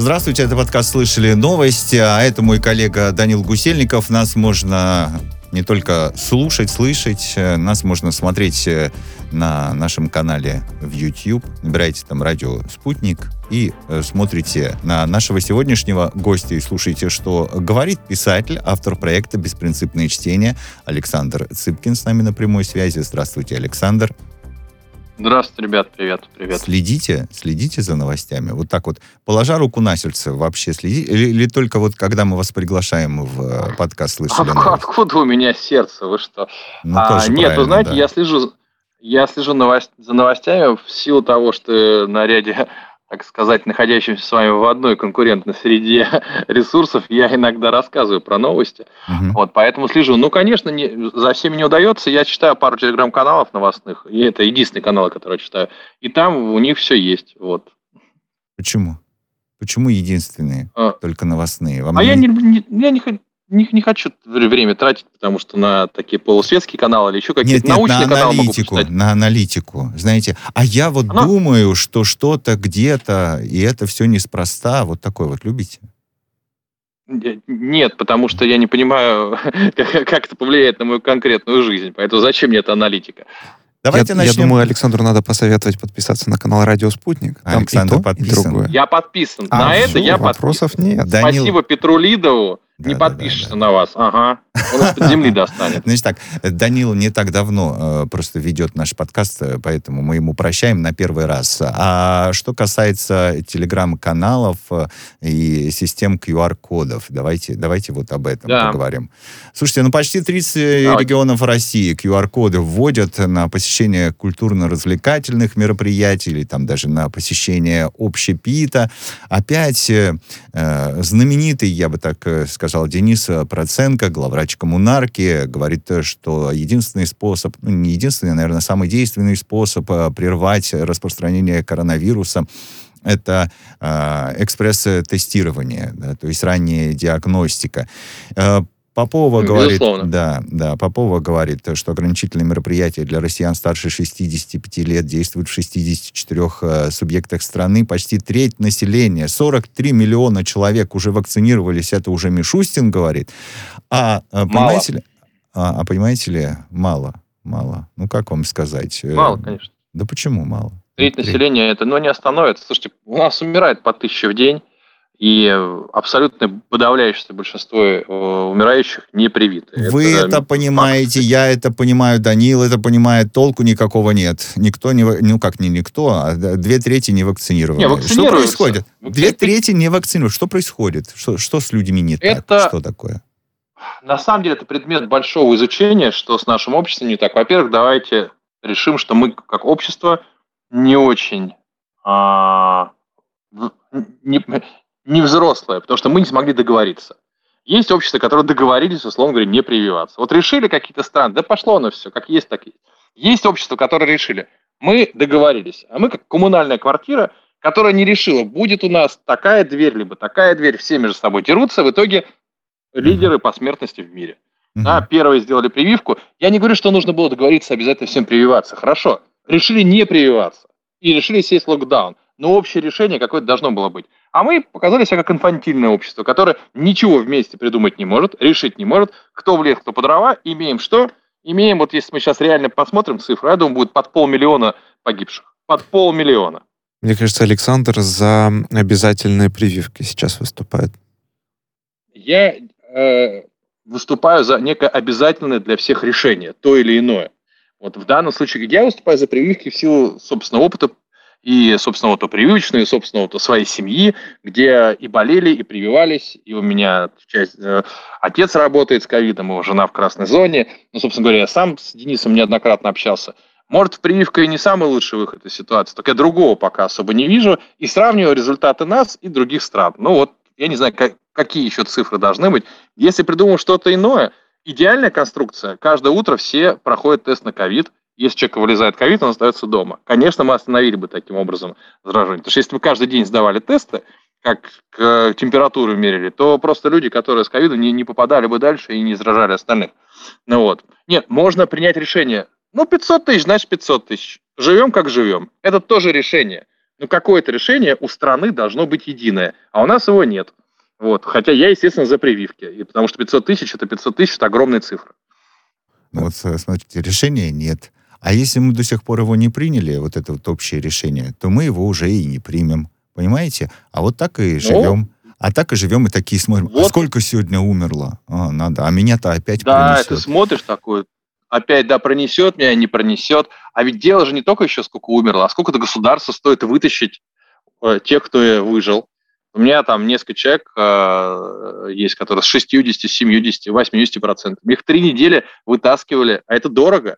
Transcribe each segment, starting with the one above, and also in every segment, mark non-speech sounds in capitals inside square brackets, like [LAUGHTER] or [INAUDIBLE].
Здравствуйте, это подкаст «Слышали новости», а это мой коллега Данил Гусельников. Нас можно не только слушать, слышать, э, нас можно смотреть э, на нашем канале в YouTube. Набирайте там радио «Спутник» и э, смотрите на нашего сегодняшнего гостя и слушайте, что говорит писатель, автор проекта «Беспринципное чтение» Александр Цыпкин с нами на прямой связи. Здравствуйте, Александр. Здравствуйте, ребят, привет, привет. Следите, следите за новостями. Вот так вот, положа руку на сердце, вообще следите? Или, или только вот когда мы вас приглашаем в э, подкаст «Слышали Откуда, откуда у меня сердце? Вы что? Ну, а, нет, вы знаете, да. я слежу, я слежу новость, за новостями в силу того, что на ряде так сказать, находящимся с вами в одной конкурентной среде [LAUGHS] ресурсов, я иногда рассказываю про новости. Угу. Вот, поэтому слежу. Ну, конечно, не, за всеми не удается. Я читаю пару телеграм-каналов новостных, и это единственный канал, который я читаю. И там у них все есть. Вот. Почему? Почему единственные, а, только новостные? Вам а не... я, не, не, я не, не, не хочу время тратить, потому что на такие полусветские каналы или еще какие-то нет, научные нет, на каналы аналитику, могу На аналитику, знаете. А я вот Она... думаю, что что-то где-то, и это все неспроста. Вот такой вот любите? Нет, потому что я не понимаю, [LAUGHS] как это повлияет на мою конкретную жизнь. Поэтому зачем мне эта аналитика? Давайте я, начнем. я думаю, Александру надо посоветовать подписаться на канал Радио Спутник. Там Александр и то, подписан. И другое. Я подписан. А, на все, это я вопросов подписан. нет. Данил... Спасибо Петру Лидову не да, подпишешься да, да. на вас. Ага. Он из-под [LAUGHS] земли достанет. Значит так, Данил не так давно э, просто ведет наш подкаст, э, поэтому мы ему прощаем на первый раз. А что касается телеграм-каналов э, и систем QR-кодов, давайте, давайте вот об этом да. поговорим. Слушайте, ну почти 30 Давайте. регионов России QR-коды вводят на посещение культурно-развлекательных мероприятий или там даже на посещение общепита. Опять э, знаменитый, я бы так сказал, сказал Денис Проценко, главврач коммунарки, говорит, что единственный способ, ну, не единственный, наверное, самый действенный способ э, прервать распространение коронавируса это э, экспресс-тестирование, да, то есть ранняя диагностика. Э, Попова говорит, да, да, Попова говорит, что ограничительные мероприятия для россиян старше 65 лет действуют в 64 э, субъектах страны. Почти треть населения, 43 миллиона человек уже вакцинировались, это уже Мишустин говорит. А, э, мало. понимаете ли, а, а понимаете ли, мало, мало. Ну, как вам сказать? Э, мало, конечно. Да почему мало? Треть населения, это, ну, не остановится. Слушайте, у нас умирает по тысяче в день. И абсолютно подавляющее большинство э, умирающих не привиты. Вы это, это понимаете, факт. я это понимаю, Данил это понимает, толку никакого нет. Никто не, ну как не никто, а две трети не вакцинированы. Не, что происходит? Две трети не вакцинированы. Что происходит? Что, что с людьми не это... так? Что такое? На самом деле это предмет большого изучения, что с нашим обществом не так. Во-первых, давайте решим, что мы как общество не очень а, не, не взрослое, потому что мы не смогли договориться. Есть общества, которые договорились, условно говоря, не прививаться. Вот решили какие-то страны, да пошло оно все, как есть, так есть. Есть общества, которые решили, мы договорились, а мы как коммунальная квартира, которая не решила, будет у нас такая дверь, либо такая дверь, все между собой дерутся, в итоге лидеры по смертности в мире. Mm-hmm. Да, первые сделали прививку. Я не говорю, что нужно было договориться обязательно всем прививаться. Хорошо. Решили не прививаться. И решили сесть локдаун. Но общее решение какое-то должно было быть. А мы показали себя как инфантильное общество, которое ничего вместе придумать не может, решить не может. Кто в лес, кто по дрова. Имеем что? Имеем, вот если мы сейчас реально посмотрим цифры, я думаю, будет под полмиллиона погибших. Под полмиллиона. Мне кажется, Александр за обязательные прививки сейчас выступает. Я э, выступаю за некое обязательное для всех решение, то или иное. Вот в данном случае, я выступаю за прививки в силу собственного опыта и, собственно, вот прививочную, и, собственно, вот своей семьи, где и болели, и прививались, и у меня часть, э, отец работает с ковидом, его жена в красной зоне, ну, собственно говоря, я сам с Денисом неоднократно общался. Может, прививка и не самый лучший выход из ситуации, только я другого пока особо не вижу, и сравниваю результаты нас и других стран. Ну вот, я не знаю, как, какие еще цифры должны быть. Если придумал что-то иное, идеальная конструкция, каждое утро все проходят тест на ковид, если человек вылезает ковид, он остается дома. Конечно, мы остановили бы таким образом заражение. Потому что если бы каждый день сдавали тесты, как к температуру мерили, то просто люди, которые с ковидом не, не попадали бы дальше и не заражали остальных. Ну вот. Нет, можно принять решение. Ну, 500 тысяч, значит 500 тысяч. Живем, как живем. Это тоже решение. Ну, какое-то решение у страны должно быть единое, а у нас его нет. Вот. Хотя я, естественно, за прививки, и потому что 500 тысяч – это 500 тысяч, это огромная цифра. Ну, вот, смотрите, решения нет. А если мы до сих пор его не приняли, вот это вот общее решение, то мы его уже и не примем. Понимаете? А вот так и живем. Ну, а так и живем, и такие смотрим. «А вот. А сколько сегодня умерло? А, надо. А меня-то опять Да, пронесет. ты смотришь такой, опять, да, пронесет меня, не пронесет. А ведь дело же не только еще сколько умерло, а сколько-то государство стоит вытащить э, тех, кто выжил. У меня там несколько человек э, есть, которые с 60, 70, 80 процентами. Их три недели вытаскивали, а это дорого.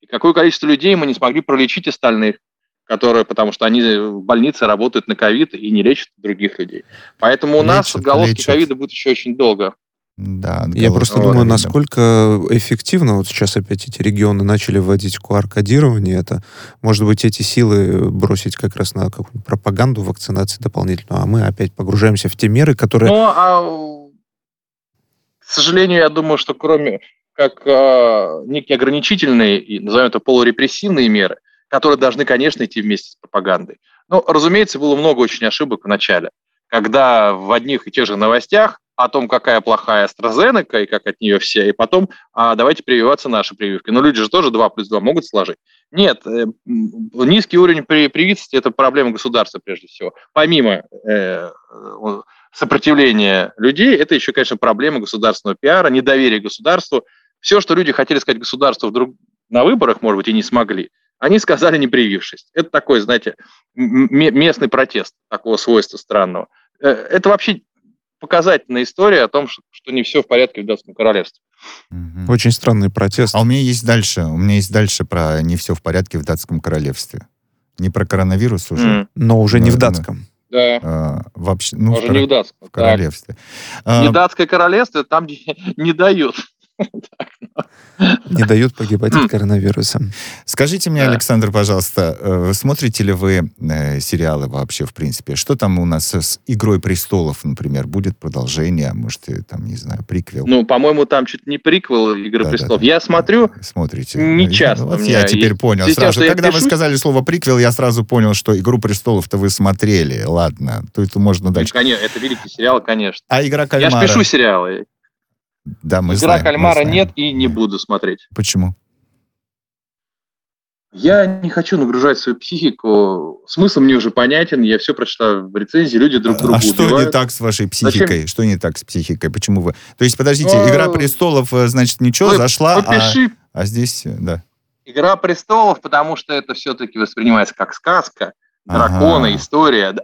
И какое количество людей мы не смогли пролечить остальных, которые, потому что они в больнице работают на ковид и не лечат других людей. Поэтому у лечат, нас отголоски ковида будут еще очень долго. Да, Я просто думаю, видно. насколько эффективно вот сейчас опять эти регионы начали вводить QR-кодирование. Это, может быть, эти силы бросить как раз на какую-нибудь пропаганду вакцинации дополнительную, а мы опять погружаемся в те меры, которые... Ну, а, к сожалению, я думаю, что кроме как а, некие ограничительные, назовем это полурепрессивные меры, которые должны, конечно, идти вместе с пропагандой. Но, разумеется, было много очень ошибок в начале, когда в одних и тех же новостях о том, какая плохая AstraZeneca и как от нее все, и потом а, давайте прививаться нашей прививкой. Но люди же тоже 2 плюс 2 могут сложить. Нет, э, низкий уровень при, привитости – это проблема государства прежде всего. Помимо э, сопротивления людей, это еще, конечно, проблема государственного пиара, недоверие государству. Все, что люди хотели сказать государству вдруг на выборах, может быть, и не смогли, они сказали, не привившись. Это такой, знаете, местный протест такого свойства странного. Э, это вообще показательная история о том, что, что не все в порядке в Датском королевстве. Очень странный протест. А у меня есть дальше, у меня есть дальше про не все в порядке в датском королевстве. Не про коронавирус уже. Mm. Но уже но, не в датском. Да. А, вообще, ну, уже в, не в датском. В королевстве. А, не датское королевство там не, [LAUGHS] не дают. Не дают погибать от коронавируса. Скажите мне, Александр, пожалуйста, э, смотрите ли вы э, сериалы вообще, в принципе? Что там у нас с «Игрой престолов», например? Будет продолжение, а может, там, не знаю, приквел? Ну, по-моему, там чуть не приквел «Игры престолов». Я смотрю Смотрите. не часто. Вот я теперь понял сразу. Когда вы сказали слово «приквел», я сразу понял, что «Игру престолов»-то вы смотрели. Ладно, то это можно дальше. Конечно, это великий сериал, конечно. А «Игра кальмара»? Я ж пишу сериалы. Да, мы Игра знаем, кальмара нет и не буду смотреть. Почему? Я не хочу нагружать свою психику. Смысл мне уже понятен. Я все прочитал в рецензии. Люди друг друга А что убивают. не так с вашей психикой? Зачем? Что не так с психикой? Почему вы... То есть, подождите, а... «Игра престолов», э, значит, ничего, вы, зашла, попиши... а... а здесь, э, да. «Игра престолов», потому что это все-таки воспринимается как сказка, дракона, ага. история.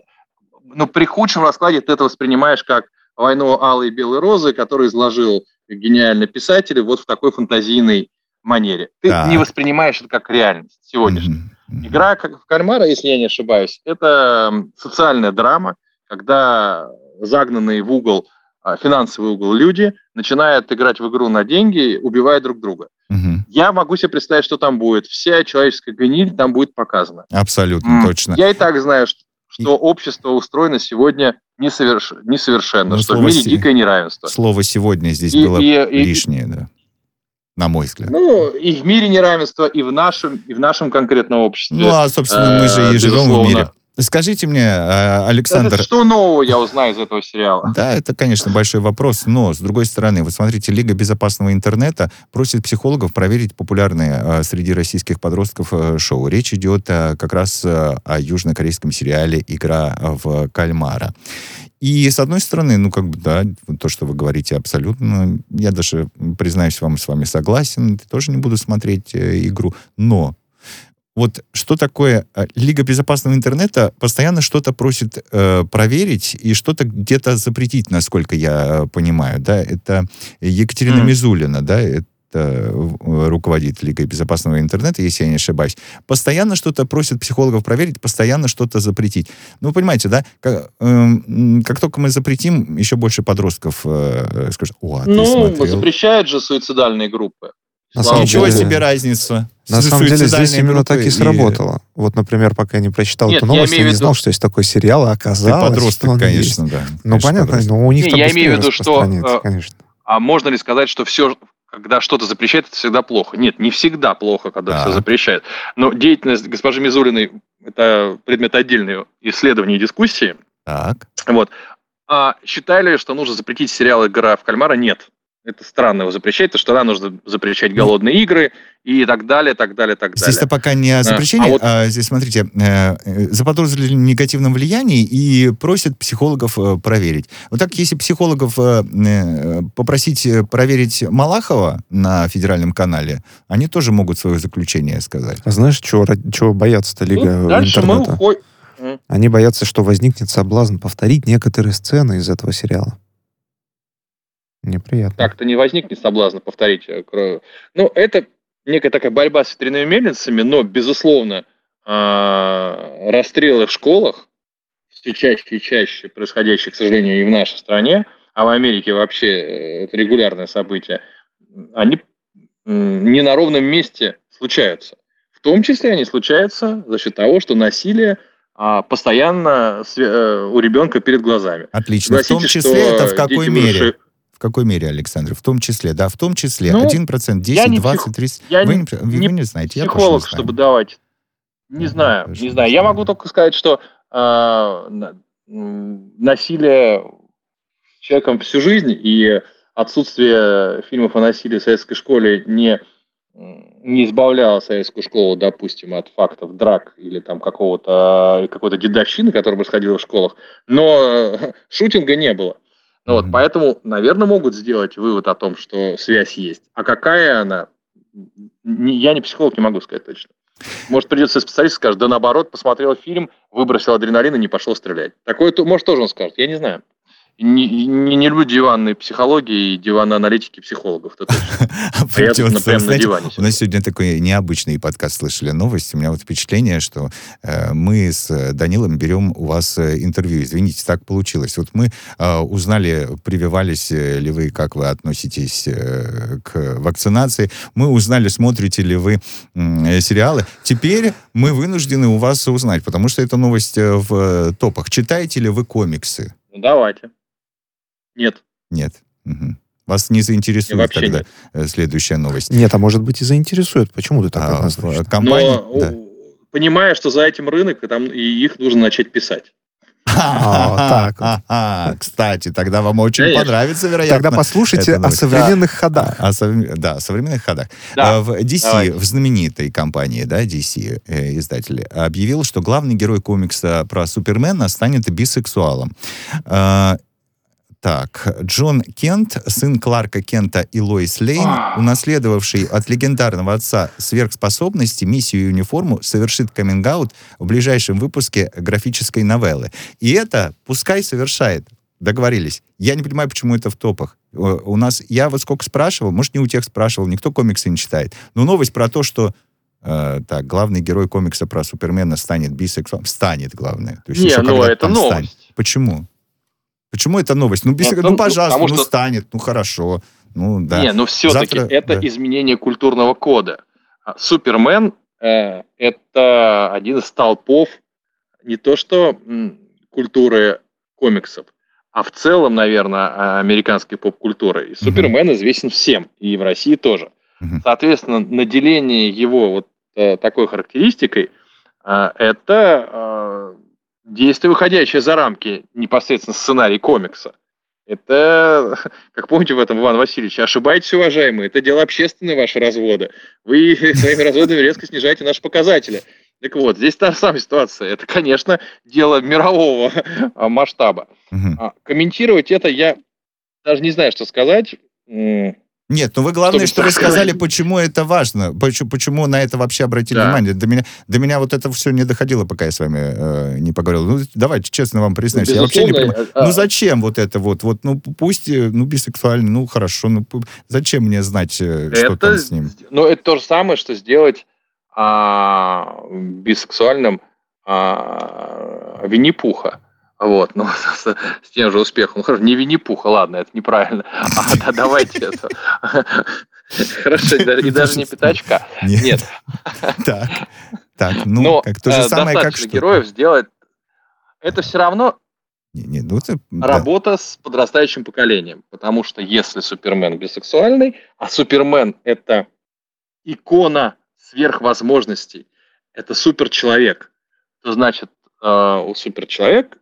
Но при худшем раскладе ты это воспринимаешь как «Войну алой и белой розы», который изложил гениальный писатель вот в такой фантазийной манере. Ты так. не воспринимаешь это как реальность сегодняшнюю. Mm-hmm. Игра как в кальмара, если я не ошибаюсь, это социальная драма, когда загнанные в угол, а, финансовый угол люди начинают играть в игру на деньги, убивая друг друга. Угу. Я могу себе представить, что там будет. Вся человеческая гниль там будет показана. Абсолютно М- точно. Я и так знаю, что, что и... общество устроено сегодня несоверш... несовершенно, ну, что в мире се... дикое неравенство. Слово «сегодня» здесь и, было и, лишнее, и, да, на мой взгляд. Ну, и в мире неравенство, и в нашем, и в нашем конкретном обществе. Ну, а, собственно, мы же и живем в мире. Скажите мне, э, Александр... что нового я узнаю из этого сериала? Да, это, конечно, большой вопрос, но, с другой стороны, вот смотрите, Лига безопасного интернета просит психологов проверить популярные э, среди российских подростков э, шоу. Речь идет как раз о южнокорейском сериале «Игра в кальмара». И, с одной стороны, ну, как бы, да, то, что вы говорите, абсолютно, я даже, признаюсь вам, с вами согласен, тоже не буду смотреть игру, но вот что такое э, Лига безопасного интернета постоянно что-то просит э, проверить и что-то где-то запретить, насколько я э, понимаю, да, это Екатерина mm. Мизулина, да, это руководит Лигой безопасного интернета, если я не ошибаюсь, постоянно что-то просит психологов проверить, постоянно что-то запретить. Ну, вы понимаете, да, как, э, как только мы запретим, еще больше подростков э, скажут, о, а ты Ну, смотрел? запрещают же суицидальные группы. На самом Ничего деле, себе разница. На самом деле здесь именно так и сработало. И... Вот, например, пока я не прочитал Нет, эту новость, я, я не виду... знал, что есть такой сериал, а оказалось, Ты подросток, что он конечно, есть. да. Ну, конечно, понятно, подросток. но у них не, там Я имею в виду, что, э, конечно. а можно ли сказать, что все, когда что-то запрещает, это всегда плохо. Нет, не всегда плохо, когда да. все запрещают. Но деятельность госпожи Мизулиной – это предмет отдельной исследования и дискуссии. Так. Вот. А считали, что нужно запретить сериал «Игра в кальмара»? Нет это странно его запрещать, то что тогда нужно запрещать ну. голодные игры и так далее, так далее, так далее. Здесь-то пока не о запрещении, а, вот... а здесь, смотрите, э, заподозрили в негативном влиянии и просят психологов э, проверить. Вот так, если психологов э, э попросить проверить Малахова на федеральном канале, они тоже могут свое заключение сказать. А знаешь, чего, чего боятся-то Лига ну, дальше интернета? Мы уходим. Они боятся, что возникнет соблазн повторить некоторые сцены из этого сериала. Неприятно. Так-то не возникнет соблазна повторить. Э, ну, это некая такая борьба с ветряными мельницами, но, безусловно, а, расстрелы в школах, все чаще и чаще происходящие, к сожалению, и в нашей стране, а в Америке вообще э, это регулярное событие, они не на ровном месте случаются. В том числе они случаются за счет того, что насилие а, постоянно э, у ребенка перед глазами. Отлично. Согласитесь, в том числе это в какой мере? В какой мере, Александр? В том числе, да, в том числе. Ну, 1%, 10, 20, 30. Я вы, не, вы, не, не знаете, я психолог, не чтобы давать. Не знаю, не знаю. Я могу только сказать, что э, насилие человеком всю жизнь и отсутствие фильмов о насилии в советской школе не, не избавляло советскую школу, допустим, от фактов драк или там какого-то какой-то дедовщины, которая происходила в школах, но шутинга не было. Ну, вот, поэтому, наверное, могут сделать вывод о том, что связь есть. А какая она, я не психолог, не могу сказать точно. Может, придется специалист скажет, да наоборот, посмотрел фильм, выбросил адреналин и не пошел стрелять. Такое, может, тоже он скажет, я не знаю не, не, не люблю диванные психологии и диванные аналитики психологов. Это точно. [LAUGHS] А я например, на диване. У нас сегодня такой необычный подкаст «Слышали новости». У меня вот впечатление, что э, мы с Данилом берем у вас э, интервью. Извините, так получилось. Вот мы э, узнали, прививались ли вы, как вы относитесь э, к вакцинации. Мы узнали, смотрите ли вы э, сериалы. Теперь мы вынуждены у вас узнать, потому что это новость в топах. Читаете ли вы комиксы? Ну, давайте. Нет. Нет. Угу. Вас не заинтересует Вообще тогда нет. Э, следующая новость? Нет, а может быть и заинтересует. Почему ты так а, однозначно? Компания... Но, да. понимая, что за этим рынок, там и их нужно начать писать. [LAUGHS] Так. Кстати, тогда вам очень понравится, вероятно. Тогда послушайте о современных ходах. Да, о современных ходах. В DC, в знаменитой компании, да, DC, э, издатели, объявил, что главный герой комикса про Супермена станет бисексуалом. А, так, Джон Кент, сын Кларка Кента и Лоис Лейн, унаследовавший от легендарного отца сверхспособности, миссию и униформу, совершит каминг в ближайшем выпуске графической новеллы. И это пускай совершает. Договорились. Я не понимаю, почему это в топах. У нас, я вот сколько спрашивал, может, не у тех спрашивал, никто комиксы не читает. Но новость про то, что э, так, главный герой комикса про Супермена станет бисексуалом. Станет, главное. То есть не, ну это новость. Станет. Почему? Почему это новость? Ну, без, ну, ну, пожалуйста, ну, что... станет, ну, хорошо. Ну, да. Не, ну, все-таки Завтра... это да. изменение культурного кода. А Супермен э, это один из столпов не то что м, культуры комиксов, а в целом, наверное, американской поп-культуры. И Супермен mm-hmm. известен всем, и в России тоже. Mm-hmm. Соответственно, наделение его вот э, такой характеристикой э, это действие, выходящее за рамки непосредственно сценарий комикса. Это, [LAUGHS] как помните в этом, Иван Васильевич, ошибаетесь, уважаемые, это дело общественное, ваши разводы. Вы [LAUGHS] своими разводами резко снижаете наши показатели. Так вот, здесь та же самая ситуация. Это, конечно, дело мирового [LAUGHS] масштаба. Угу. Комментировать это я даже не знаю, что сказать. Нет, ну вы главное, что вы сказали, почему это важно, почему, почему на это вообще обратили да. внимание. До меня, до меня вот это все не доходило, пока я с вами э, не поговорил. Ну, давайте честно вам признаюсь, ну, я вообще не понимаю. А... Ну зачем вот это вот, вот, ну пусть, э, ну бисексуальный, ну хорошо, ну зачем мне знать, это, э, что там с ним? Ну это то же самое, что сделать а, бисексуальным а, Винни-Пуха. Вот, ну, [LAUGHS] с, с тем же успехом. Ну, хорошо, не Винни-Пуха, ладно, это неправильно. [LAUGHS] А да, давайте это. [LAUGHS] Хорошо, и даже не пятачка. Нет. Так, так, ну, как то же самое, как что. героев сделать, это все равно Не, не, ну, это, Работа да. с подрастающим поколением. Потому что если Супермен бисексуальный, а Супермен – это икона сверхвозможностей, это суперчеловек, то значит, э, у суперчеловек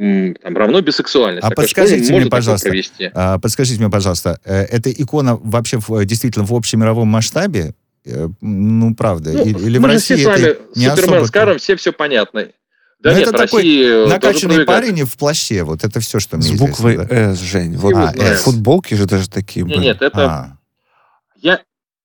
там равно бисексуальность. А подскажите мне, пожалуйста, а, подскажите мне, пожалуйста, э, эта икона вообще в, действительно в общемировом масштабе? Э, ну, правда. Ну, или мы в России все с вами не Супермен скажем, все все понятно. Да Но ну, нет, это в России накачанный парень в плаще. Вот это все, что мне С буквой да. «С», Жень. Вот, а, С. Футболки же даже такие были. Нет, это... А. Я...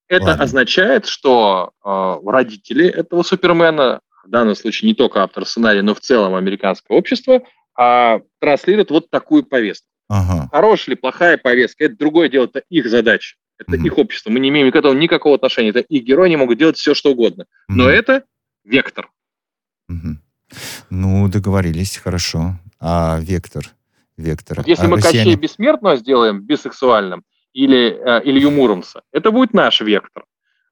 Это Ладно. означает, что э, родители этого Супермена, в данном случае не только автор сценария, но в целом американское общество, э, транслируют вот такую повестку. Ага. Хорошая или плохая повестка, это другое дело, это их задача, это mm их общество. Мы не имеем к этому никакого отношения. Это их герои, они могут делать все, что угодно. mm Но это вектор. mm ну, договорились, хорошо. А вектор? Вектор. Если а мы россияне... Кощей Бессмертного сделаем бисексуальным, или э, Илью Муромца, это будет наш вектор.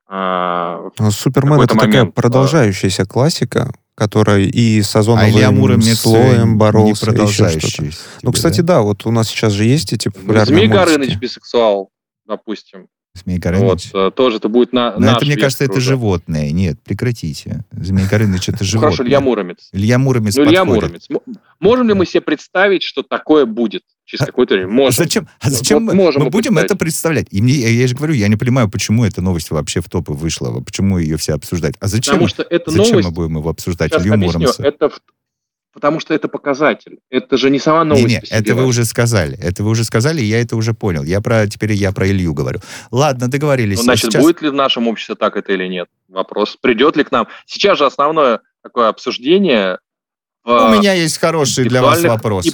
А, ну, Супермен это момент. такая продолжающаяся классика, которая и с озоновым а слоем боролся. Не еще что-то. Ну, кстати, да? да, вот у нас сейчас же есть эти популярные Змей Горыныч бисексуал, допустим. Змей Горыныч. Вот, э, тоже это будет на Но это, мне кажется, это животное. Нет, прекратите. Змей Горыныч это животное. Хорошо, Илья Муромец. Илья Муромец Ну, Илья Муромец. Можем ли мы себе представить, что такое будет через а, какое-то время? Можем. А зачем, а зачем вот мы, можем мы будем это представлять? И мне, я же говорю, я не понимаю, почему эта новость вообще в топы вышла, почему ее все обсуждают. А зачем, Потому что эта зачем новость, мы будем его обсуждать, Илью Муромца? Это Потому что это показатель. Это же не сама новость. Не, не, это вы уже сказали. Это вы уже сказали, я это уже понял. Я про теперь я про Илью говорю. Ладно, договорились. Ну, значит, Сейчас... будет ли в нашем обществе так это или нет? Вопрос. Придет ли к нам? Сейчас же основное такое обсуждение. В... У меня есть хороший для вас вопрос. И...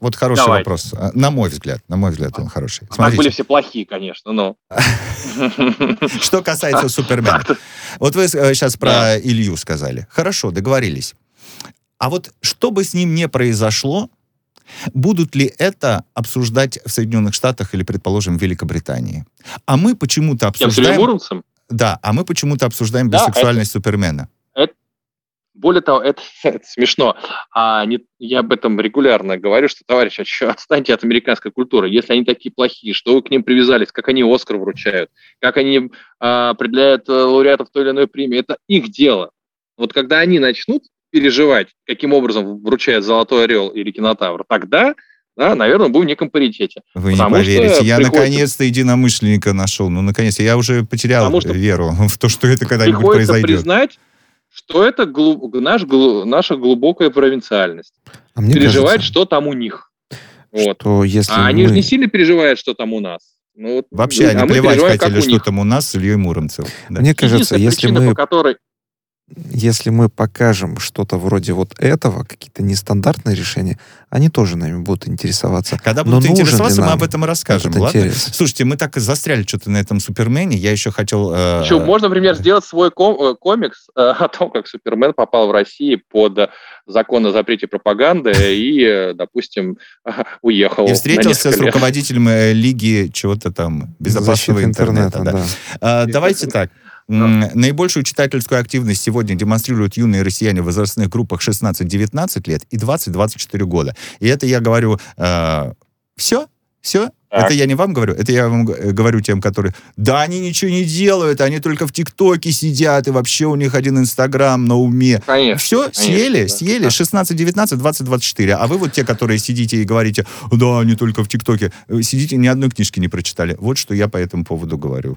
Вот хороший Давайте. вопрос. А, на мой взгляд, на мой взгляд, он хороший. Смотрите. были все плохие, конечно, но... [LAUGHS] Что касается Супермена. [LAUGHS] Вот вы сейчас э, про Илью сказали. Хорошо, договорились. А вот что бы с ним не произошло, будут ли это обсуждать в Соединенных Штатах или, предположим, в Великобритании? А мы почему-то обсуждаем... Да, а мы почему-то обсуждаем да, бисексуальность это... Супермена. Это... Более того, это, [LAUGHS] это смешно. А не, я об этом регулярно говорю, что, товарищ, а отстаньте от американской культуры. Если они такие плохие, что вы к ним привязались, как они Оскар вручают, как они а, определяют э, лауреатов той или иной премии, это их дело. Вот когда они начнут переживать, каким образом вручает Золотой Орел или Кинотавр, тогда да, наверное, будем в неком паритете. Вы не поверите, я приходится... наконец-то единомышленника нашел. Ну, наконец, я уже потерял что веру [LAUGHS] в то, что это когда-нибудь произойдет. признать, что это глуб... наш, глуб... наша глубокая провинциальность. А мне Переживать, кажется, что там у них. Вот. Что если а мы... они же не сильно переживают, что там у нас. Ну, вот, Вообще, ну, они а плевать хотели, что там у нас с Ильей Муромцем. Да. Мне кажется, если причина, мы... по которой если мы покажем что-то вроде вот этого, какие-то нестандартные решения, они тоже нами будут интересоваться. Когда будут Но интересоваться, мы об этом и расскажем. Ладно? Интерес. Слушайте, мы так и застряли что-то на этом Супермене. Я еще хотел... Э... Еще можно, например, сделать свой ком- э, комикс э, о том, как Супермен попал в Россию под закон о запрете пропаганды и, э, допустим, [LAUGHS] уехал. И встретился с руководителем э, Лиги чего-то там безопасного интернета. интернета да. Да. Давайте так. Да. Наибольшую читательскую активность сегодня демонстрируют юные россияне в возрастных группах 16-19 лет и 20-24 года. И это я говорю, э, все, все, так. Это я не вам говорю, это я вам говорю тем, которые, да, они ничего не делают, они только в ТикТоке сидят, и вообще у них один Инстаграм на уме. Конечно. Все, конечно, съели, да. съели, 16, 19, 20, 24. А вы вот те, которые сидите и говорите, да, они только в ТикТоке, сидите, ни одной книжки не прочитали. Вот что я по этому поводу говорю.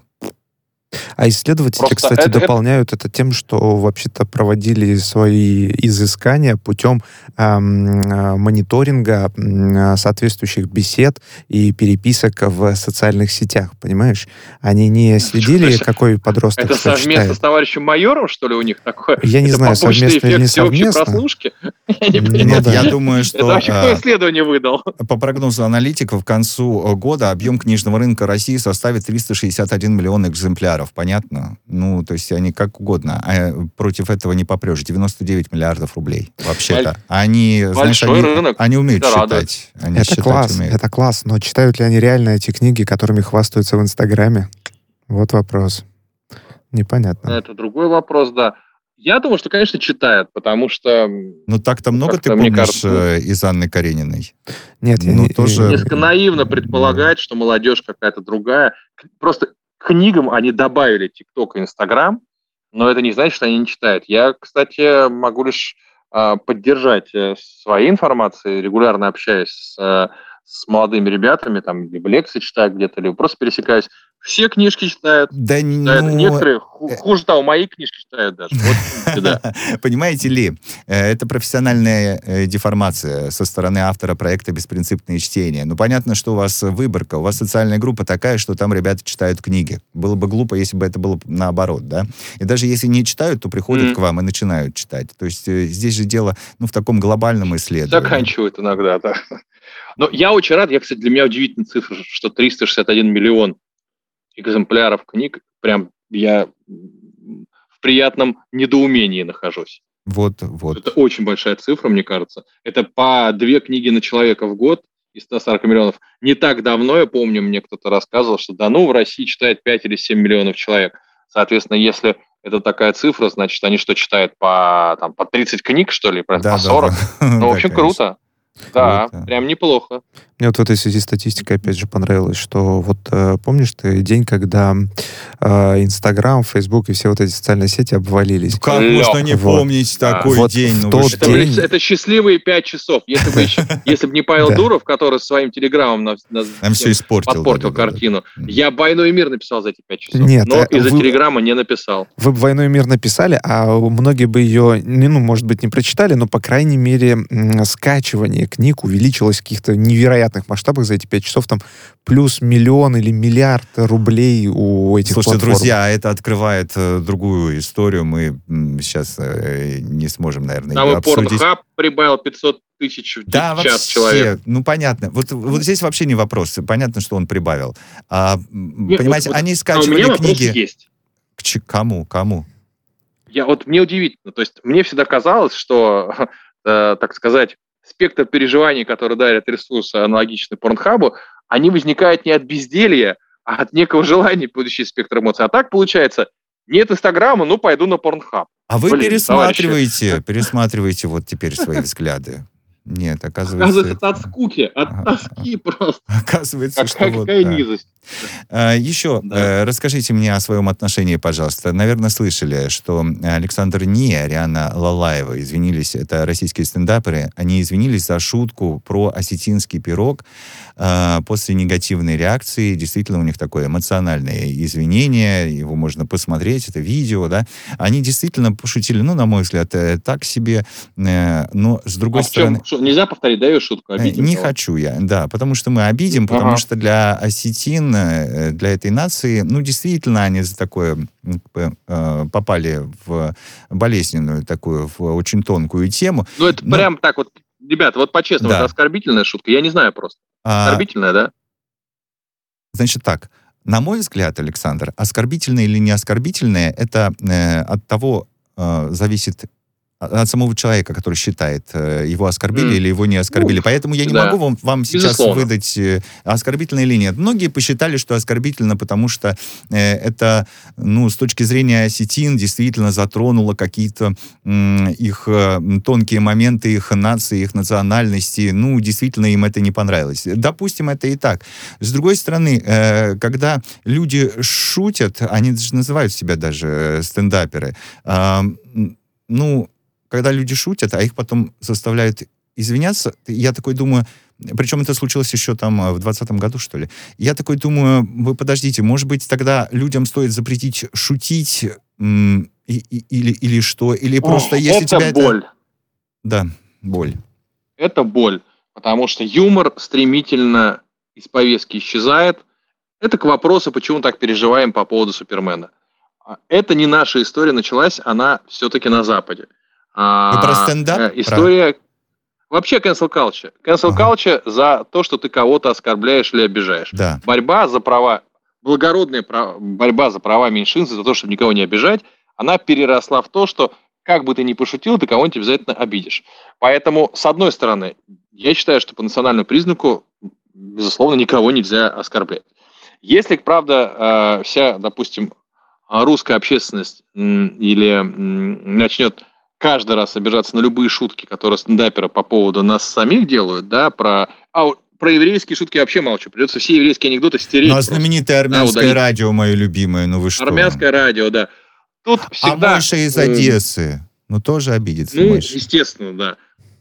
А исследователи, Просто кстати, это, дополняют это... это тем, что вообще-то проводили свои изыскания путем эм, мониторинга э, соответствующих бесед и переписок в социальных сетях, понимаешь? Они не следили, что, какой подросток Это совместно читает. с товарищем майором, что ли, у них такое? Я не это знаю, совместно или не совместно. прослушки? [LAUGHS] Я не Нет, я думаю, что... Это вообще кто а, исследование выдал? По прогнозу аналитиков, к концу года объем книжного рынка России составит 361 миллион экземпляров понятно. Ну, то есть они как угодно. А против этого не попрешь. 99 миллиардов рублей вообще-то. Они, знаешь, они, рынок. они умеют это считать. Они это класс, умеют. это класс. Но читают ли они реально эти книги, которыми хвастаются в Инстаграме? Вот вопрос. Непонятно. Это другой вопрос, да. Я думаю, что, конечно, читают, потому что... Ну, так-то много ты помнишь кажется, э, из Анны Карениной? Нет, я ну, не, тоже... Несколько наивно предполагать, что молодежь какая-то другая. Просто книгам они добавили ТикТок и Инстаграм, но это не значит, что они не читают. Я, кстати, могу лишь э, поддержать э, своей информацией, регулярно общаюсь с, э, с молодыми ребятами, там, либо лекции читаю где-то, либо просто пересекаюсь. Все книжки читают. Да, читают. Ну... Некоторые, э, хуже того, мои книжки читают даже. [LAUGHS] Понимаете ли, э, это профессиональная э, деформация со стороны автора проекта «Беспринципное чтение». Ну, понятно, что у вас выборка, у вас социальная группа такая, что там ребята читают книги. Было бы глупо, если бы это было наоборот, да? И даже если не читают, то приходят к вам и начинают читать. То есть здесь же дело, ну, в таком глобальном исследовании. Заканчивают иногда, да. Но я очень рад, я, кстати, для меня удивительная цифра, что 361 миллион экземпляров книг, прям я в приятном недоумении нахожусь. Вот, вот. Это очень большая цифра, мне кажется. Это по две книги на человека в год из 140 миллионов. Не так давно, я помню, мне кто-то рассказывал, что да ну, в России читает 5 или 7 миллионов человек. Соответственно, если это такая цифра, значит, они что, читают по, там, по 30 книг, что ли, по да, 40? Да, да. Ну, [LAUGHS] в общем, круто. Да, вот. прям неплохо. Мне вот в этой связи статистика опять же понравилась, что вот э, помнишь ты день, когда э, Инстаграм, э, Фейсбук и все вот эти социальные сети обвалились? Ну, как Лёг. можно не вот. помнить да. такой вот день? Ну, тот это, день... это счастливые пять часов. Если бы, еще, [LAUGHS] если бы не Павел Дуров, который своим телеграммом Нам все испортил, подпортил да, картину, да, да. я бы «Войну и мир» написал за эти пять часов, Нет, но из-за вы... телеграмма не написал. Вы бы «Войну и мир» написали, а многие бы ее, ну, может быть, не прочитали, но, по крайней мере, скачивание книг увеличилось в каких-то невероятных масштабах за эти пять часов. Там плюс миллион или миллиард рублей у этих Слушайте, платформ. друзья, это открывает э, другую историю. Мы сейчас э, не сможем, наверное, Там ее обсудить. Порнхаб прибавил 500 тысяч в да, час вообще, человек. Ну, понятно. Вот, вот здесь вообще не вопрос. Понятно, что он прибавил. А, Нет, понимаете, вот, они скачивали а книги... есть. К кому? Кому? Я, вот мне удивительно. То есть мне всегда казалось, что, [LAUGHS] э, так сказать, спектр переживаний, который дарит ресурсы аналогичный порнхабу, они возникают не от безделья, а от некого желания получить спектр эмоций. А так получается, нет Инстаграма, ну пойду на порнхаб. А вы Блин, пересматриваете, товарищи. пересматриваете вот теперь свои взгляды. Нет, оказывается... Оказывается, это от скуки, от тоски [LAUGHS] просто. Оказывается, что вот Какая низость. А, еще э, расскажите мне о своем отношении, пожалуйста. Наверное, слышали, что Александр Ни, Ариана Лалаева извинились, это российские стендаперы, они извинились за шутку про осетинский пирог после негативной реакции. Действительно, у них такое эмоциональное извинение, его можно посмотреть, это видео, да. Они действительно пошутили, ну, на мой взгляд, э, так себе, э, но с другой а стороны... Что, нельзя повторить, да, ее шутку? Обидим, Не хочу я, да, потому что мы обидим, потому ага. что для осетин Э, для этой нации, ну, действительно, они за такое э, попали в болезненную такую, в очень тонкую тему. Ну, это Но... прям так вот, ребята, вот по-честному, да. это оскорбительная шутка, я не знаю просто. А... Оскорбительная, да? Значит так, на мой взгляд, Александр, оскорбительное или не оскорбительное, это э, от того э, зависит от самого человека, который считает, э, его оскорбили mm. или его не оскорбили. Уф, Поэтому я не да. могу вам, вам сейчас Безусловно. выдать, э, оскорбительно или нет. Многие посчитали, что оскорбительно, потому что э, это, ну, с точки зрения осетин, действительно затронуло какие-то э, их э, тонкие моменты их нации, их национальности. Ну, действительно, им это не понравилось. Допустим, это и так. С другой стороны, э, когда люди шутят, они же называют себя даже э, стендаперы, э, ну, когда люди шутят, а их потом заставляют извиняться, я такой думаю, причем это случилось еще там э, в 2020 году, что ли. Я такой думаю, вы подождите, может быть, тогда людям стоит запретить шутить и, и, или, или что? Или просто О, если это тебя боль. Это... Да, боль. Это боль, потому что юмор стремительно из повестки исчезает. Это к вопросу, почему так переживаем по поводу Супермена. А это не наша история началась, она все-таки на Западе. А, про стендап? Э, история... Про... Вообще cancel culture. Cancel ага. culture за то, что ты кого-то оскорбляешь или обижаешь. Да. Борьба за права, благородная прав... борьба за права меньшинств, за то, чтобы никого не обижать, она переросла в то, что как бы ты ни пошутил, ты кого-нибудь обязательно обидишь. Поэтому, с одной стороны, я считаю, что по национальному признаку, безусловно, никого нельзя оскорблять. Если, правда, э, вся, допустим, русская общественность или начнет каждый раз обижаться на любые шутки, которые стендаперы по поводу нас самих делают, да, про... А про еврейские шутки вообще молчу. Придется все еврейские анекдоты стереть. Ну, а знаменитое армянское да, радио, мое любимое, ну вы что? Армянское радио, да. Тут а всегда... А Мойша из Одессы, ну тоже обидится Ну, Мойша. естественно, да.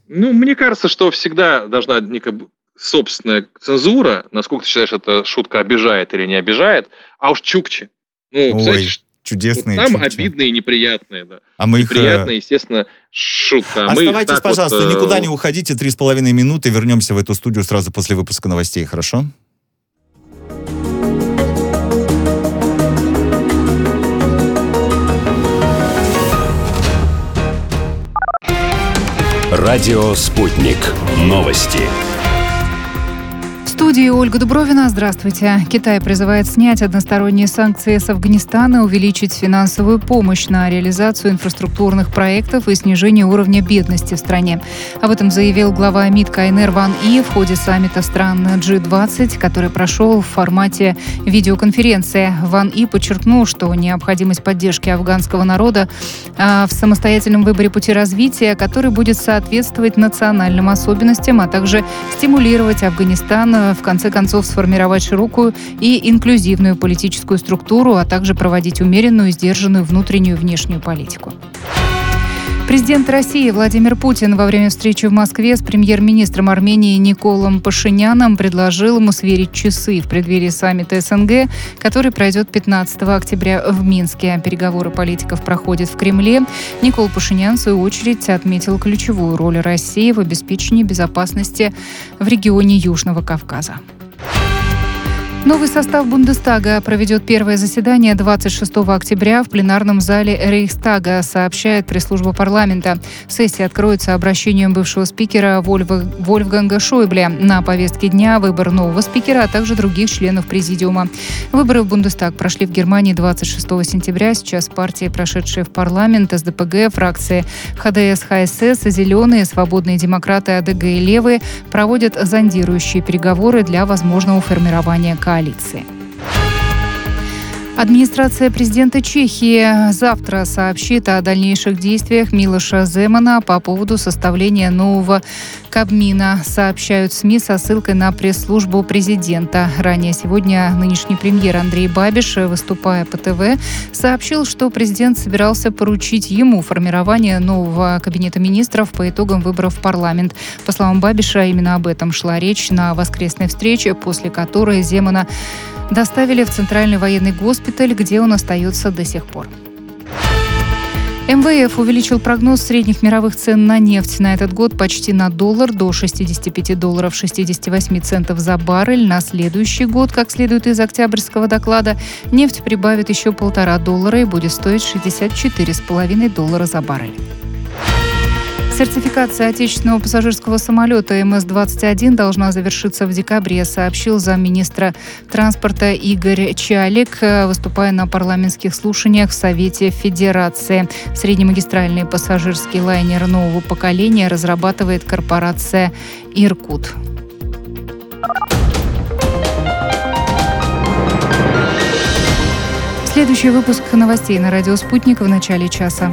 Ну, мне кажется, что всегда должна некая собственная цензура, насколько ты считаешь, эта шутка обижает или не обижает, а уж чукчи. Ну, Ой, чудесные вот Там обидные и неприятные, да. А мы Неприятные, их... естественно, шутка. А Оставайтесь, пожалуйста, вот, э, никуда не уходите. Три с половиной минуты. Вернемся в эту студию сразу после выпуска новостей, хорошо? Радио «Спутник». Новости студии Ольга Дубровина. Здравствуйте. Китай призывает снять односторонние санкции с Афганистана, увеличить финансовую помощь на реализацию инфраструктурных проектов и снижение уровня бедности в стране. Об этом заявил глава МИД КНР Ван И в ходе саммита стран G20, который прошел в формате видеоконференции. Ван И подчеркнул, что необходимость поддержки афганского народа а, в самостоятельном выборе пути развития, который будет соответствовать национальным особенностям, а также стимулировать Афганистан в конце концов сформировать широкую и инклюзивную политическую структуру, а также проводить умеренную, сдержанную внутреннюю и внешнюю политику. Президент России Владимир Путин во время встречи в Москве с премьер-министром Армении Николом Пашиняном предложил ему сверить часы в преддверии саммита СНГ, который пройдет 15 октября в Минске. Переговоры политиков проходят в Кремле. Никол Пашинян, в свою очередь, отметил ключевую роль России в обеспечении безопасности в регионе Южного Кавказа. Новый состав Бундестага проведет первое заседание 26 октября в пленарном зале Рейхстага, сообщает пресс-служба парламента. Сессия откроется обращением бывшего спикера Вольфа, Вольфганга Шойбле. На повестке дня выбор нового спикера, а также других членов президиума. Выборы в Бундестаг прошли в Германии 26 сентября. Сейчас партии, прошедшие в парламент, СДПГ, фракции ХДС, ХСС, Зеленые, Свободные демократы, АДГ и Левые проводят зондирующие переговоры для возможного формирования коалиции коалиции. Администрация президента Чехии завтра сообщит о дальнейших действиях Милоша Земана по поводу составления нового Кабмина, сообщают СМИ со ссылкой на пресс-службу президента. Ранее сегодня нынешний премьер Андрей Бабиш, выступая по ТВ, сообщил, что президент собирался поручить ему формирование нового кабинета министров по итогам выборов в парламент. По словам Бабиша, именно об этом шла речь на воскресной встрече, после которой Земана доставили в Центральный военный госпиталь, где он остается до сих пор. МВФ увеличил прогноз средних мировых цен на нефть на этот год почти на доллар до 65 долларов 68 центов за баррель. На следующий год, как следует из октябрьского доклада, нефть прибавит еще полтора доллара и будет стоить 64,5 доллара за баррель. Сертификация отечественного пассажирского самолета МС-21 должна завершиться в декабре, сообщил замминистра транспорта Игорь Чалик, выступая на парламентских слушаниях в Совете Федерации. Среднемагистральный пассажирский лайнер нового поколения разрабатывает корпорация «Иркут». Следующий выпуск новостей на радио «Спутник» в начале часа.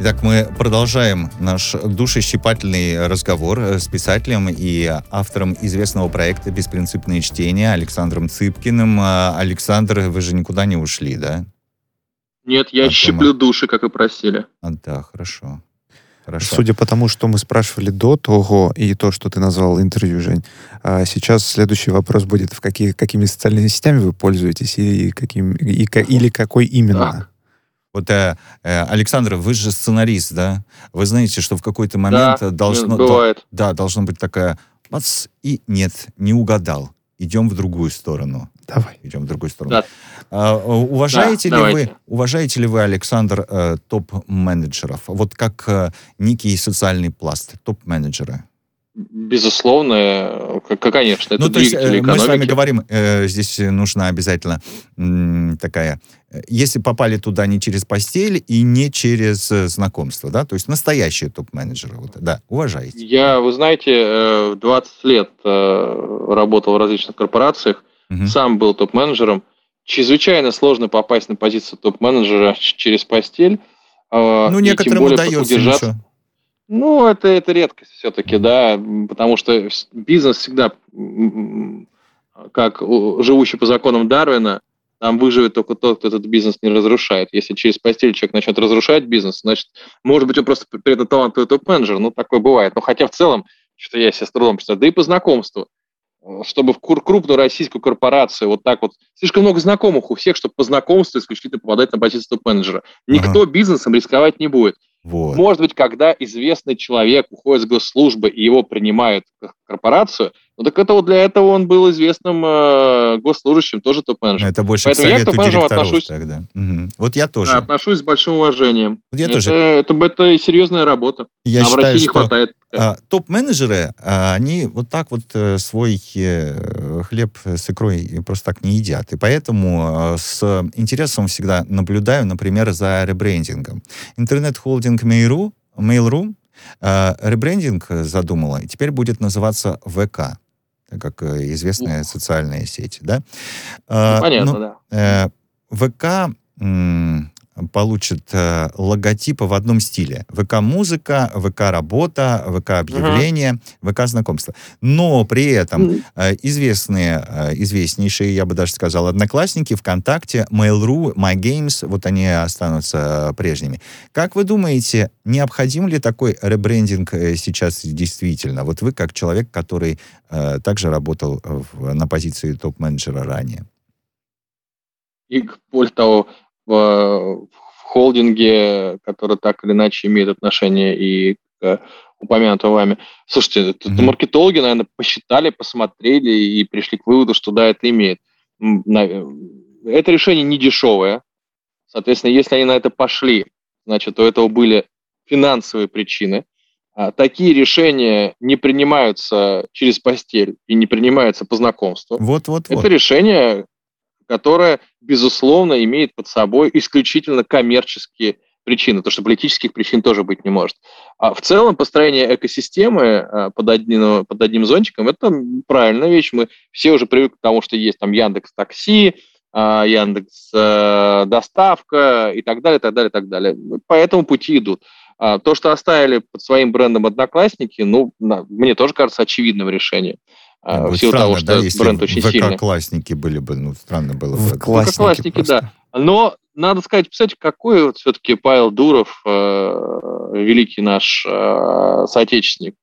Итак, мы продолжаем наш душещипательный разговор с писателем и автором известного проекта «Беспринципные чтения» Александром Цыпкиным. А, Александр, вы же никуда не ушли, да? Нет, я От щиплю дома. души, как и просили. А, да, хорошо. Хорошо. Судя по тому, что мы спрашивали до того, и то, что ты назвал интервью, Жень, а сейчас следующий вопрос будет, в какие, какими социальными сетями вы пользуетесь, и каким, и, или какой именно? Так. Вот, э, э, Александр, вы же сценарист, да? Вы знаете, что в какой-то момент да, должно... Бывает. Да, должна быть такая... Бац, и нет, не угадал. Идем в другую сторону. Давай. Идем в другую сторону. Да. А, уважаете, да, ли вы, уважаете ли вы, Александр, э, топ-менеджеров? Вот как э, некий социальный пласт, топ-менеджеры? Безусловно, конечно, это ну, то есть, э, Мы с вами говорим, э, здесь нужна обязательно м, такая... Э, если попали туда не через постель и не через э, знакомство, да, то есть настоящие топ-менеджеры, вот, да, уважаете. Я, вы знаете, 20 лет работал в различных корпорациях, угу. сам был топ-менеджером. Чрезвычайно сложно попасть на позицию топ-менеджера через постель. А, ну, некоторым удается удержаться. Ничего. Ну, это, это редкость все-таки, да, потому что бизнес всегда, как живущий по законам Дарвина, там выживет только тот, кто этот бизнес не разрушает. Если через постель человек начнет разрушать бизнес, значит, может быть, он просто при этом талантливый топ-менеджер, ну, такое бывает. Но хотя в целом, что я себе с трудом представляю, да и по знакомству, чтобы в крупную российскую корпорацию вот так вот, слишком много знакомых у всех, чтобы по знакомству исключительно попадать на позицию топ-менеджера. Никто ага. бизнесом рисковать не будет. Вот. Может быть, когда известный человек уходит с госслужбы и его принимают в корпорацию, ну так это вот для этого он был известным э, госслужащим, тоже топ-менеджером. Это больше Поэтому я к топ-менеджерам отношусь... Тогда. Угу. Вот я тоже. Отношусь с большим уважением. Вот я это, тоже. Это, это, это серьезная работа. Я а считаю, в России не хватает. А, топ-менеджеры, а, они вот так вот э, свой э, хлеб с икрой просто так не едят. И поэтому э, с интересом всегда наблюдаю, например, за ребрендингом. Интернет-холдинг Mail.ru, Mail.ru ребрендинг задумала, и теперь будет называться ВК как известная социальная сеть, да? Ну, понятно, ну, да. ВК получит э, логотипы в одном стиле. ВК-музыка, ВК-работа, ВК-объявление, uh-huh. ВК-знакомство. Но при этом э, известные, э, известнейшие, я бы даже сказал, одноклассники, ВКонтакте, Mail.ru, MyGames, вот они останутся прежними. Как вы думаете, необходим ли такой ребрендинг э, сейчас действительно? Вот вы как человек, который э, также работал в, на позиции топ-менеджера ранее. И более того, в, в холдинге, который так или иначе имеет отношение и к упомянутому вами. Слушайте, mm-hmm. маркетологи, наверное, посчитали, посмотрели и пришли к выводу, что да, это имеет. Это решение не дешевое. Соответственно, если они на это пошли, значит, у этого были финансовые причины. А такие решения не принимаются через постель и не принимаются по знакомству. Вот, вот, вот. Это решение, которая, безусловно, имеет под собой исключительно коммерческие причины, то что политических причин тоже быть не может. А в целом построение экосистемы а, под одним, под одним зонтиком – это правильная вещь. Мы все уже привыкли к тому, что есть там Яндекс Такси, а, Яндекс э, Доставка и так далее, так далее, так далее. По этому пути идут. А, то, что оставили под своим брендом Одноклассники, ну, мне тоже кажется очевидным решением. А, в силу странно, того, что да, если бренд очень сильный. ВК-классники были бы, ну, странно было бы. ВК-классники, да. Но надо сказать, представляете, какой вот все-таки Павел Дуров, э, великий наш э, соотечественник.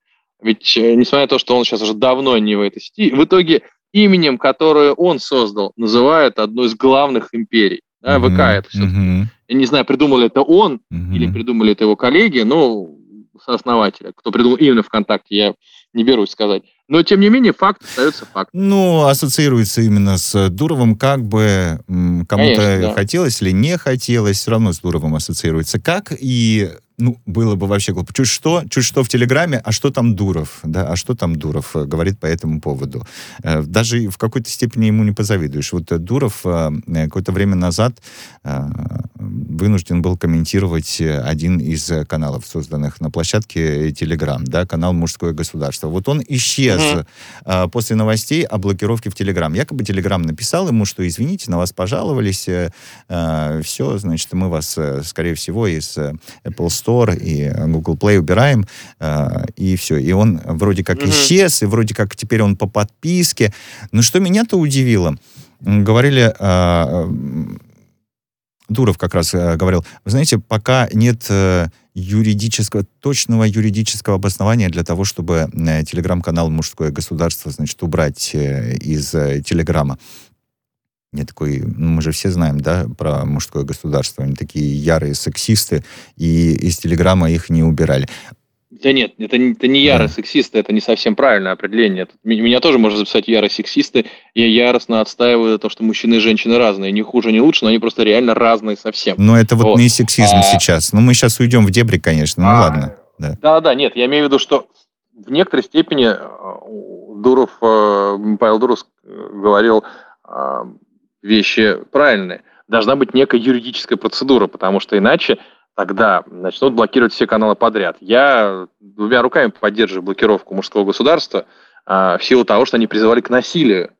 Ведь, э, несмотря на то, что он сейчас уже давно не в этой сети, в итоге именем, которое он создал, называют одну из главных империй. Да, mm-hmm. ВК это все-таки. Mm-hmm. Я не знаю, придумали это он mm-hmm. или придумали это его коллеги, но сооснователя. Кто придумал именно ВКонтакте, я не берусь сказать. Но, тем не менее, факт остается фактом. Ну, ассоциируется именно с Дуровым, как бы кому-то да. хотелось или не хотелось, все равно с Дуровым ассоциируется. Как и ну, было бы вообще глупо. Чуть что, чуть что в Телеграме, а что там Дуров, да, а что там Дуров э, говорит по этому поводу. Э, даже в какой-то степени ему не позавидуешь. Вот э, Дуров какое-то время назад вынужден был комментировать один из каналов, созданных на площадке Телеграм, да, канал «Мужское государство». Вот он исчез угу. после новостей о блокировке в Телеграм. Якобы Телеграм написал ему, что извините, на вас пожаловались, все, значит, мы вас, скорее всего, из Apple Store Store и Google Play убираем, э, и все. И он вроде как mm-hmm. исчез, и вроде как теперь он по подписке. Но что меня-то удивило, говорили... Э, Дуров как раз э, говорил, вы знаете, пока нет э, юридического, точного юридического обоснования для того, чтобы э, телеграм-канал «Мужское государство», значит, убрать э, из э, телеграма. Не такой, ну, мы же все знаем, да, про мужское государство, они такие ярые сексисты, и из Телеграма их не убирали. Да нет, это, это не ярые да. сексисты, это не совсем правильное определение. Меня тоже можно записать ярые сексисты. Я яростно отстаиваю то, что мужчины и женщины разные. Не хуже, не лучше, но они просто реально разные совсем. Но это вот, вот. не сексизм а... сейчас. Ну, мы сейчас уйдем в дебри, конечно, ну а... ладно. Да. да, да, нет, я имею в виду, что в некоторой степени э, Дуров, э, Павел Дуров э, говорил вещи правильные. Должна быть некая юридическая процедура, потому что иначе тогда начнут блокировать все каналы подряд. Я двумя руками поддерживаю блокировку мужского государства а, в силу того, что они призывали к насилию,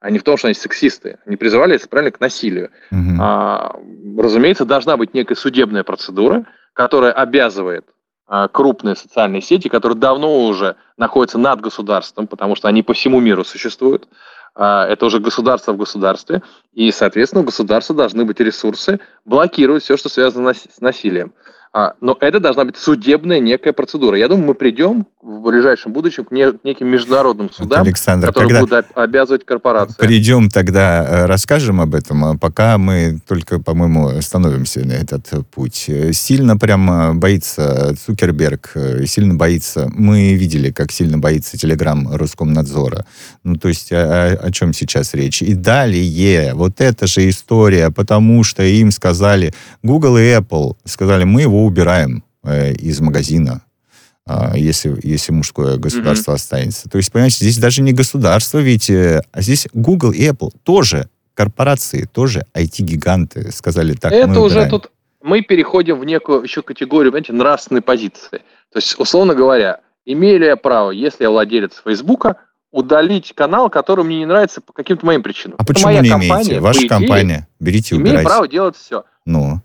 а не в том, что они сексисты. Они призывали, если правильно, к насилию. Угу. А, разумеется, должна быть некая судебная процедура, которая обязывает а, крупные социальные сети, которые давно уже находятся над государством, потому что они по всему миру существуют, это уже государство в государстве, и, соответственно, у государства должны быть ресурсы блокировать все, что связано с насилием. А, но это должна быть судебная некая процедура. Я думаю, мы придем в ближайшем будущем к неким международным судам, Александр, которые будут обязывать корпорации. Придем тогда, э, расскажем об этом, а пока мы только, по-моему, становимся на этот путь. Сильно прям боится Цукерберг, э, сильно боится, мы видели, как сильно боится Телеграм Роскомнадзора. Ну, то есть о, о чем сейчас речь? И далее, вот эта же история, потому что им сказали, Google и Apple сказали, мы его убираем э, из магазина, э, если, если мужское государство mm-hmm. останется. То есть, понимаете, здесь даже не государство, ведь, э, а здесь Google и Apple тоже корпорации, тоже IT-гиганты сказали так. Это уже тут мы переходим в некую еще категорию, понимаете, нравственной позиции. То есть, условно говоря, имею ли я право, если я владелец Фейсбука, удалить канал, который мне не нравится по каким-то моим причинам. А Это почему не имеете? Ваша идее, компания. Берите и убирайте. Имею право делать все. Ну.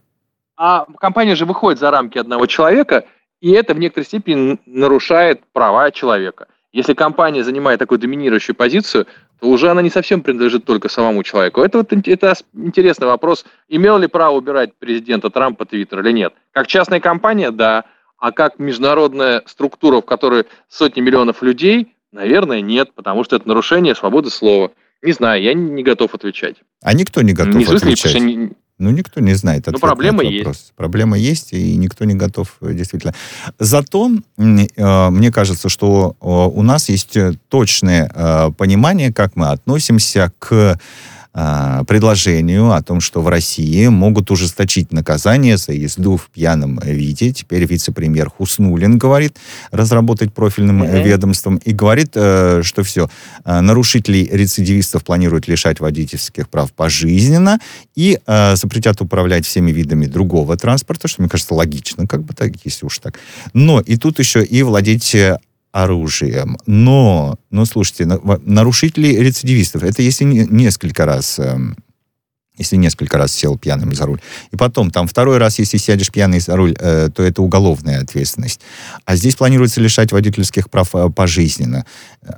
А компания же выходит за рамки одного человека, и это в некоторой степени нарушает права человека. Если компания занимает такую доминирующую позицию, то уже она не совсем принадлежит только самому человеку. Это вот это интересный вопрос. Имел ли право убирать президента Трампа Твиттер или нет? Как частная компания, да. А как международная структура, в которой сотни миллионов людей, наверное, нет, потому что это нарушение свободы слова. Не знаю, я не готов отвечать. А никто не готов не отвечать. Не, ну, никто не знает. Ну, проблема есть. Проблема есть, и никто не готов э, действительно. Зато э, мне кажется, что э, у нас есть точное понимание, как мы относимся к предложению о том, что в России могут ужесточить наказание за езду в пьяном виде. Теперь вице-премьер Хуснулин говорит разработать профильным mm-hmm. ведомством и говорит, э, что все, э, нарушителей рецидивистов планируют лишать водительских прав пожизненно и э, запретят управлять всеми видами другого транспорта, что, мне кажется, логично, как бы так, если уж так. Но и тут еще и владеть оружием. Но, ну, слушайте, нарушители рецидивистов, это если несколько раз эм, если несколько раз сел пьяным за руль. И потом, там, второй раз, если сядешь пьяный за руль, э, то это уголовная ответственность. А здесь планируется лишать водительских прав э, пожизненно.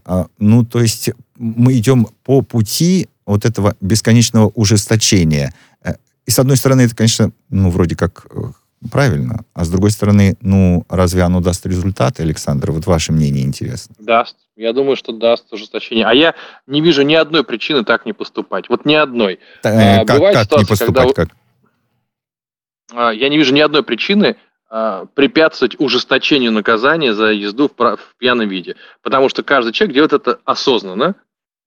Э, ну, то есть мы идем по пути вот этого бесконечного ужесточения. Э, и, с одной стороны, это, конечно, ну, вроде как э, правильно. А с другой стороны, ну, разве оно даст результаты, Александр? Вот ваше мнение интересно. Даст. Я думаю, что даст ужесточение. А я не вижу ни одной причины так не поступать. Вот ни одной. Э, а, как Бывает как ситуация, не поступать? Когда... Как? А, я не вижу ни одной причины а, препятствовать ужесточению наказания за езду в, в пьяном виде. Потому что каждый человек делает это осознанно.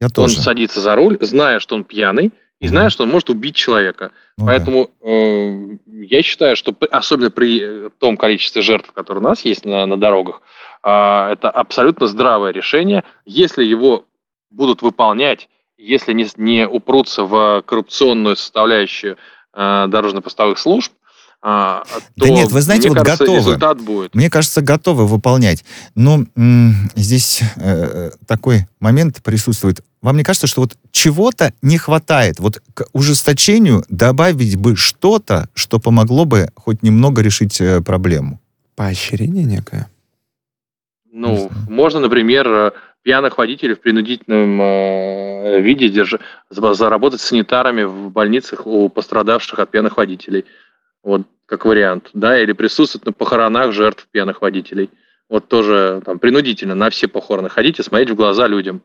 Я тоже. Он садится за руль, зная, что он пьяный, и зная, что он может убить человека. Ну, Поэтому да. э, я считаю, что особенно при том количестве жертв, которые у нас есть на, на дорогах, э, это абсолютно здравое решение. Если его будут выполнять, если не, не упрутся в коррупционную составляющую э, дорожно-постовых служб, а, то, да нет, вы знаете, вот кажется, готовы. Результат будет. Мне кажется, готовы выполнять. Но м- здесь э, такой момент присутствует. Вам не кажется, что вот чего-то не хватает? Вот к ужесточению добавить бы что-то, что помогло бы хоть немного решить э, проблему? Поощрение некое? Ну, можно, например, э, пьяных водителей в принудительном э, виде держа, заработать санитарами в больницах у пострадавших от пьяных водителей. Вот как вариант, да, или присутствовать на похоронах жертв пьяных водителей. Вот тоже там принудительно на все похороны ходить и смотреть в глаза людям.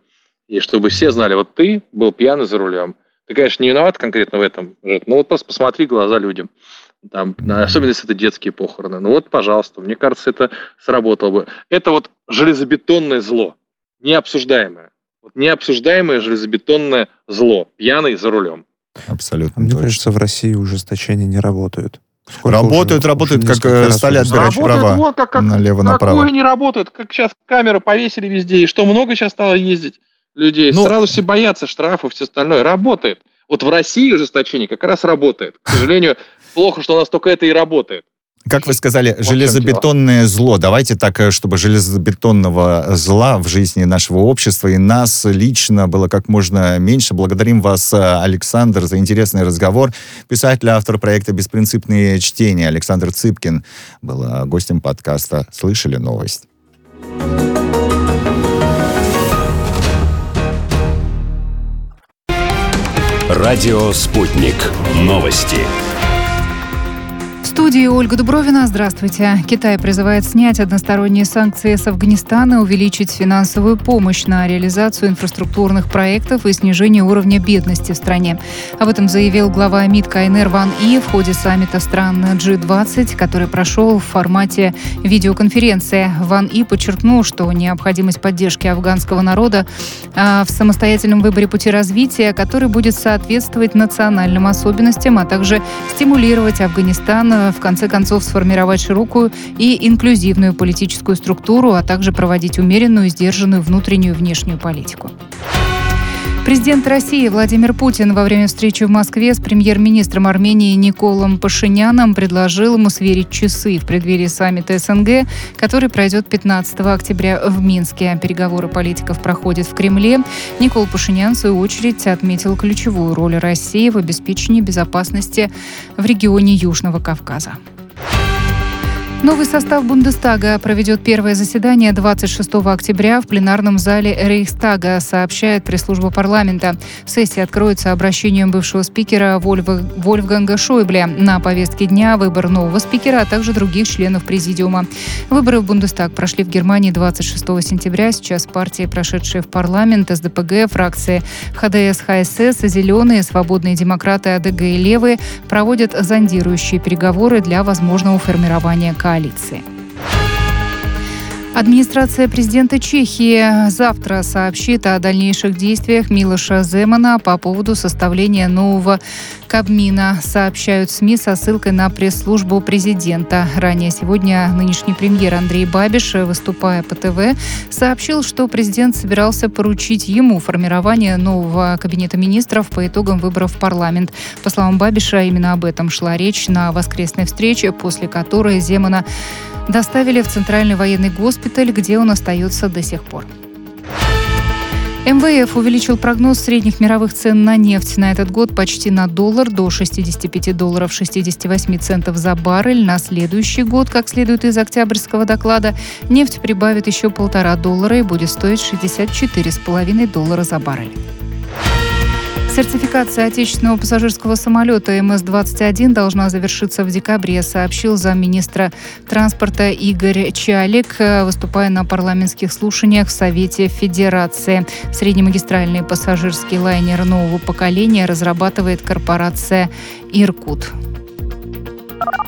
И чтобы все знали, вот ты был пьяный за рулем, Ты, конечно, не виноват конкретно в этом, но вот просто посмотри глаза людям. Там, особенно если это детские похороны. Ну вот, пожалуйста, мне кажется, это сработало бы. Это вот железобетонное зло, необсуждаемое. Вот необсуждаемое железобетонное зло, пьяный за рулем. Абсолютно. Мне точно. кажется, в России ужесточения не работают. Сколько работают, уже, работают, уже как э, стали отбирать права вот как, как, налево-направо. Какое не работает, как сейчас камеры повесили везде, и что много сейчас стало ездить людей. Ну, Сразу все боятся штрафов, все остальное. Работает. Вот в России ужесточение как раз работает. К сожалению, плохо, что у нас только это и работает. Как вы сказали, вот железобетонное зло. Давайте так, э, чтобы железобетонного зла в жизни нашего общества и нас лично было как можно меньше. Благодарим вас, э, Александр, за интересный разговор. Писатель, автор проекта «Беспринципные чтения» Александр Цыпкин был э, гостем подкаста «Слышали новость». Радио «Спутник». Новости студии Ольга Дубровина. Здравствуйте. Китай призывает снять односторонние санкции с Афганистана, увеличить финансовую помощь на реализацию инфраструктурных проектов и снижение уровня бедности в стране. Об этом заявил глава МИД КНР Ван И в ходе саммита стран G20, который прошел в формате видеоконференции. Ван И подчеркнул, что необходимость поддержки афганского народа а, в самостоятельном выборе пути развития, который будет соответствовать национальным особенностям, а также стимулировать Афганистан в конце концов сформировать широкую и инклюзивную политическую структуру, а также проводить умеренную сдержанную внутреннюю и внешнюю политику. Президент России Владимир Путин во время встречи в Москве с премьер-министром Армении Николом Пашиняном предложил ему сверить часы в преддверии саммита СНГ, который пройдет 15 октября в Минске. Переговоры политиков проходят в Кремле. Никол Пашинян, в свою очередь, отметил ключевую роль России в обеспечении безопасности в регионе Южного Кавказа. Новый состав Бундестага проведет первое заседание 26 октября в пленарном зале Рейхстага, сообщает пресс-служба парламента. Сессия откроется обращением бывшего спикера Вольфа, Вольфганга Шойбле. На повестке дня выбор нового спикера, а также других членов президиума. Выборы в Бундестаг прошли в Германии 26 сентября. Сейчас партии, прошедшие в парламент, СДПГ, фракции ХДС, ХСС, Зеленые, Свободные демократы, АДГ и Левые проводят зондирующие переговоры для возможного формирования коалиции. Администрация президента Чехии завтра сообщит о дальнейших действиях Милоша Земана по поводу составления нового Кабмина, сообщают СМИ со ссылкой на пресс-службу президента. Ранее сегодня нынешний премьер Андрей Бабиш, выступая по ТВ, сообщил, что президент собирался поручить ему формирование нового кабинета министров по итогам выборов в парламент. По словам Бабиша, именно об этом шла речь на воскресной встрече, после которой Земана доставили в Центральный военный госпиталь, где он остается до сих пор. МВФ увеличил прогноз средних мировых цен на нефть на этот год почти на доллар до 65 долларов 68 центов за баррель. На следующий год, как следует из октябрьского доклада, нефть прибавит еще полтора доллара и будет стоить 64,5 доллара за баррель. Сертификация отечественного пассажирского самолета МС-21 должна завершиться в декабре, сообщил замминистра транспорта Игорь Чалик, выступая на парламентских слушаниях в Совете Федерации. Среднемагистральный пассажирский лайнер нового поколения разрабатывает корпорация «Иркут».